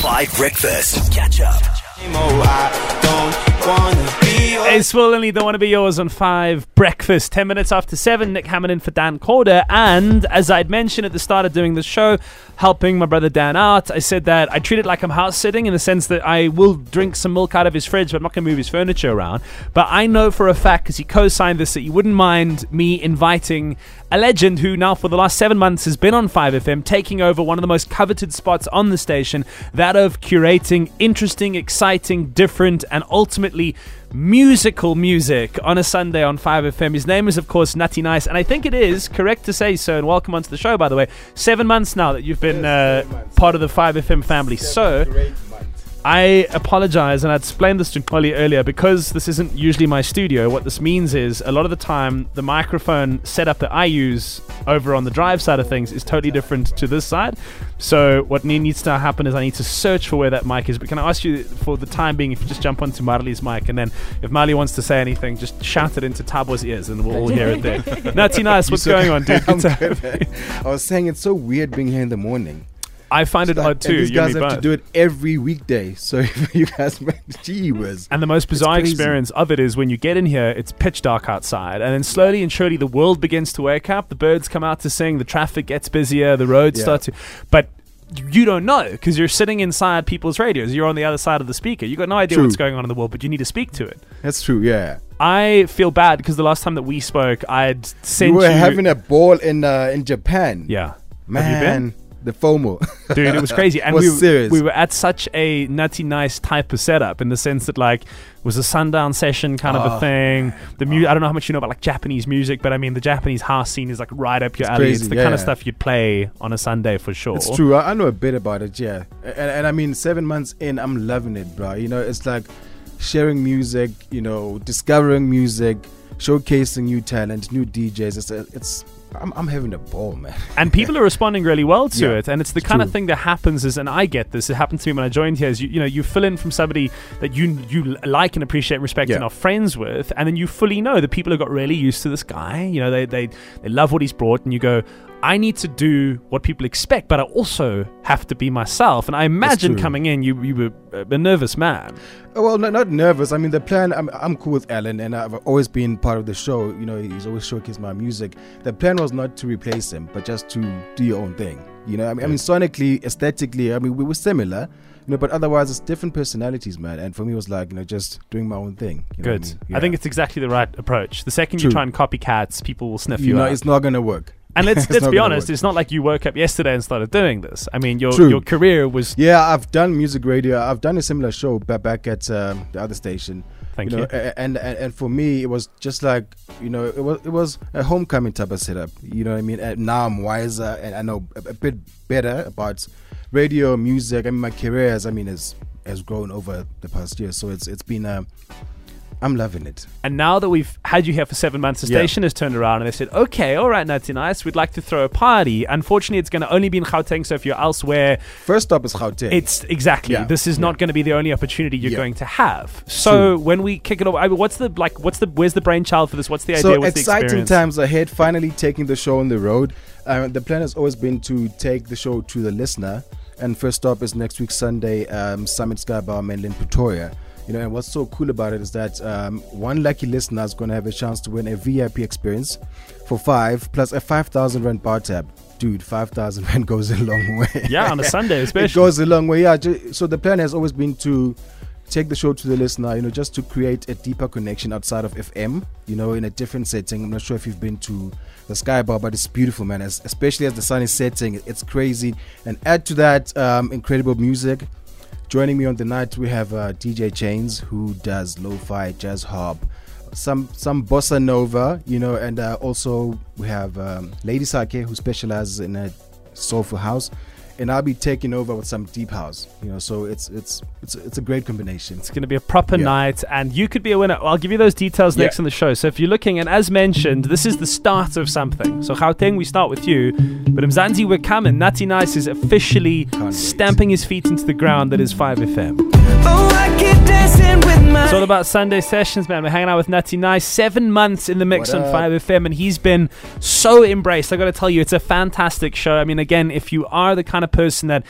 5 Breakfast. Catch up. It's full only don't want to be yours on five breakfast. Ten minutes after seven, Nick Hamman in for Dan Corder, and as I'd mentioned at the start of doing the show, helping my brother Dan out, I said that I treat it like I'm house sitting in the sense that I will drink some milk out of his fridge, but I'm not going to move his furniture around. But I know for a fact because he co-signed this that you wouldn't mind me inviting a legend who now for the last seven months has been on 5FM, taking over one of the most coveted spots on the station, that of curating interesting, exciting, different, and ultimately musical music on a Sunday on 5FM. His name is, of course, Nutty Nys, and I think it is correct to say so. And welcome onto the show, by the way. Seven months now that you've been uh, part of the 5FM family. So. I apologize, and I explained this to Molly earlier because this isn't usually my studio. What this means is a lot of the time, the microphone setup that I use over on the drive side of things is totally different to this side. So, what needs to happen is I need to search for where that mic is. But can I ask you, for the time being, if you just jump onto Marley's mic, and then if Marley wants to say anything, just shout it into Tabo's ears, and we'll all hear it there. Nutty Nys, what's going on, dude? Good to good, man. I was saying it's so weird being here in the morning. I find it Like, odd too. And these you guys have to do it every weekday. So you guys, gee whiz. And the most bizarre experience of it is when you get in here, it's pitch dark outside, and then slowly and surely the world begins to wake up. The birds come out to sing, the traffic gets busier, the roads Yeah. start to. But you don't know because you're sitting inside people's radios. You're on the other side of the speaker. You got no idea True. what's going on in the world, but you need to speak to it. That's true. Yeah, I feel bad because the last time that we spoke, I'd sent you. we you. were having a ball in uh, in Japan. yeah, Have you been? man, the FOMO. dude it was crazy and Was we, serious. we were at such a Nutty Nys type of setup in the sense that like it was a sundown session kind of a Oh, thing the mu- ah. i don't know how much you know about like japanese music but i mean the japanese house scene is like right up your It's alley crazy, it's the kind of stuff you'd play on a sunday for sure It's true. I, I know a bit about it. Yeah, and, and I mean, seven months in, I'm loving it, bro. You know, it's like sharing music. You know, discovering music, showcasing new talent, new DJs. It's a, it's. I'm, I'm having a ball, man. and people are responding really well to Yeah, it and it's the it's kind of thing that happens is and i get this it happened to me when i joined here is you, you know you fill in from somebody that you you like and appreciate and respect Yeah. and are friends with and then you fully know that people have got really used to this guy you know they they, they love what he's brought and you go I need to do what people expect, but I also have to be myself. And I imagine coming in, you you were a nervous man. Oh, Well, not, not nervous. I mean, the plan. I'm, I'm cool with Alan, and I've always been part of the show. You know, he's always showcased my music. The plan was not to replace him, but just to do your own thing. You know, I mean, I mean sonically, aesthetically, I mean, we were similar. You know, but otherwise, it's different personalities, man. And for me, it was like you know, just doing my own thing. You know Good. I, mean? I think it's exactly the right approach. The second you try and copy cats, people will sniff you, you know, out. it's not gonna work. And let's let's be honest, work. it's not like you woke up yesterday and started doing this. I mean, your True. your career was. Yeah, I've done music radio. I've done a similar show back back at um, the other station. Thank you you. know, and, and and for me, it was just like you know, it was it was a homecoming type of setup. You know what I mean? And now I'm wiser and I know a, a bit better about radio, music. I mean, my career has I mean has has grown over the past year. So it's it's been uh, I'm loving it. And now that we've had you here for seven months, the Yeah. station has turned around and they said, okay, all right, Nutty Nys, we'd like to throw a party. Unfortunately, it's going to only be in Gauteng, so if you're elsewhere, First stop is Gauteng. it's exactly. Yeah, This is not going to be the only opportunity you're Yeah. going to have. So True. when we kick it off, I mean, what's the, like, what's the, where's the brainchild for this? What's the idea? so What's exciting times ahead. Finally taking the show on the road. Uh, the plan has always been to take the show to the listener. And first stop is next week Sunday, um, Summit Sky Bar, Menlyn Pretoria. You know, and what's so cool about it is that um, one lucky listener is going to have a chance to win a VIP experience for five plus a five thousand rand bar tab. Dude, five thousand rand goes a long way. Yeah, on a Sunday, it especially. goes a long way. Yeah. So the plan has always been to take the show to the listener, you know, just to create a deeper connection outside of FM, you know, in a different setting. I'm not sure if you've been to the Sky Bar, but it's beautiful, man. As, especially as the sun is setting, it's crazy. And add to that, um, incredible music. Joining me on the night, we have uh, DJ Chains, who does lo-fi, jazz hop, some some bossa nova, you know, and uh, also we have um, Lady Sake, who specializes in a soulful house, and I'll be taking over with some deep house, you know. So it's it's it's it's a great combination. It's going to be a proper Yeah. night, and you could be a winner. I'll give you those details Yeah. next in the show. So if you're looking, and as mentioned, this is the start of something. So Gauteng, we start with you, but Mzansi, we're coming. Nutty Nys is officially Can't wait. stamping his feet into the ground that is 5FM. Oh, I keep dancing with my It's all about Sunday sessions, man. We're hanging out with Nutty Nys. Seven months in the mix What on up? 5FM, and he's been so embraced. I got to tell you, it's a fantastic show. I mean, again, if you are the kind of person that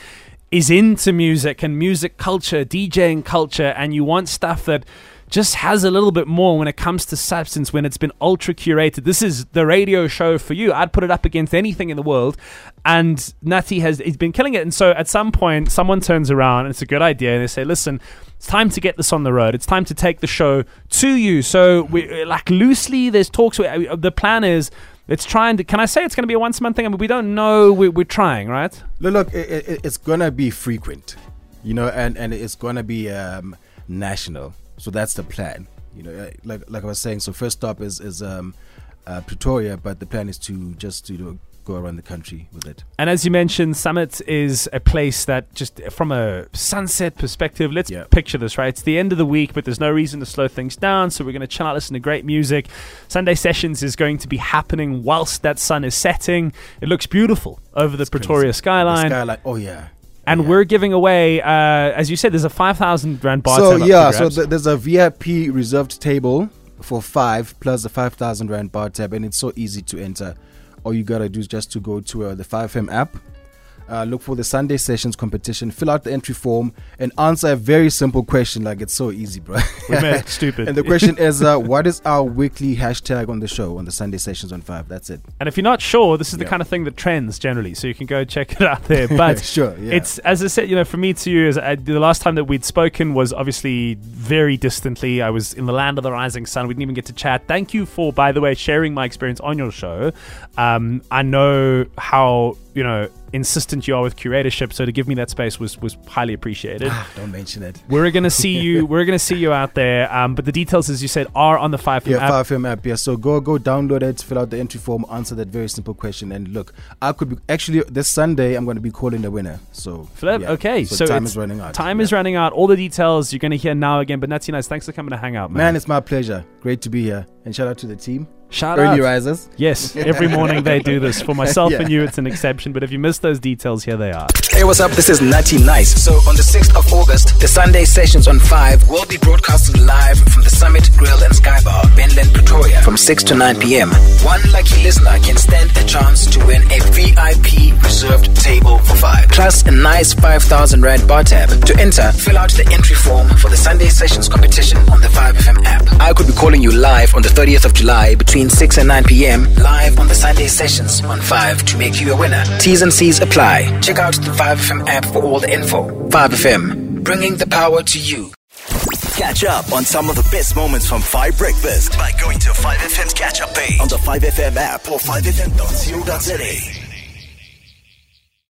is into music and music culture, DJing culture, and you want stuff that just has a little bit more when it comes to substance when it's been ultra curated. This is the radio show for you. I'd put it up against anything in the world. And Nutty has he's been killing it. And so at some point someone turns around and it's a good idea and they say, listen, it's time to get this on the road. It's time to take the show to you. So we like loosely there's talks uh, the plan is Let's try and can I say it's going to be a once a month thing? I mean, we don't know. We're, we're trying, right? Look, look it, it, it's gonna be frequent, you know, and and it's gonna be um, national. So that's the plan. You know, like like I was saying. So first stop is is um, uh, Pretoria, but the plan is to just you know, go around the country with it. And as you mentioned, Summit is a place that just from a sunset perspective, let's Yeah. picture this, right? It's the end of the week, but there's no reason to slow things down. So we're going to chill out, listen to great music. Sunday Sessions is going to be happening whilst that sun is setting. It looks beautiful over the Pretoria The skyline. skyline. Oh yeah. and yeah. we're giving away, uh, as you said, there's a 5,000 Rand bar so yeah, so th- there's a VIP reserved table for five plus the five thousand rand bar tab, and it's so easy to enter. All you gotta do is just to go to uh, the 5M app, uh, look for the Sunday sessions competition, fill out the entry form, and answer a very simple question. Like it's so easy, bro. we made it stupid. and the question is, uh, what is our weekly hashtag on the show on the Sunday sessions on five? That's it. And if you're not sure, this is the kind of thing that trends generally, so you can go check it out there. But Sure, yeah. it's as I said, you know, for me to you, is uh, the last time that we'd spoken was obviously very distantly. I was in the land of the rising sun. We didn't even get to chat. Thank you for, by the way, sharing my experience on your show. Um, I know how you know insistent you are with curatorship, so to give me that space was was highly appreciated. Don't mention it. We're gonna see you. We're gonna see you out there. Um, but the details, as you said, are on the five Yeah, app. 5M app. Yeah, so go go download it, fill out the entry form, answer that very simple question, and look, I could be actually this Sunday. I'm going to be calling the winner. So Flip. yeah. Okay, so, so time is running out. Time Yeah. is running out. All the details you're going to hear now again. But Nutty Nys, thanks for coming to hang out, man. Man, it's my pleasure. Great to be here, and shout out to the team, Shout early out. risers. Yes, every morning they do this. For myself Yeah. and you, it's an exception. But if you missed those details, here they are. Hey, what's up? This is Nutty Nys. So, on the 6th of August, the Sunday sessions on 5 will be broadcasted live from the Summit Grill and Sky Bar, Menlyn, Pretoria, from 6 to 9 p.m. One lucky listener can stand a chance to win a VIP reserved table for 5, plus a nice 5,000 Rand bar tab. To enter, fill out the entry form for the Sunday sessions competition on the 5FM app. I could be calling you live on the 30th of July between 6 and 9 p.m. live on the Sunday sessions on 5 to make you a winner. T's and C's apply. Check out the 5FM app for all the info. 5FM, bringing the power to you. Catch up on some of the best moments from 5 Breakfast by going to 5FM's catch up page on the 5FM app or 5FM.co.za.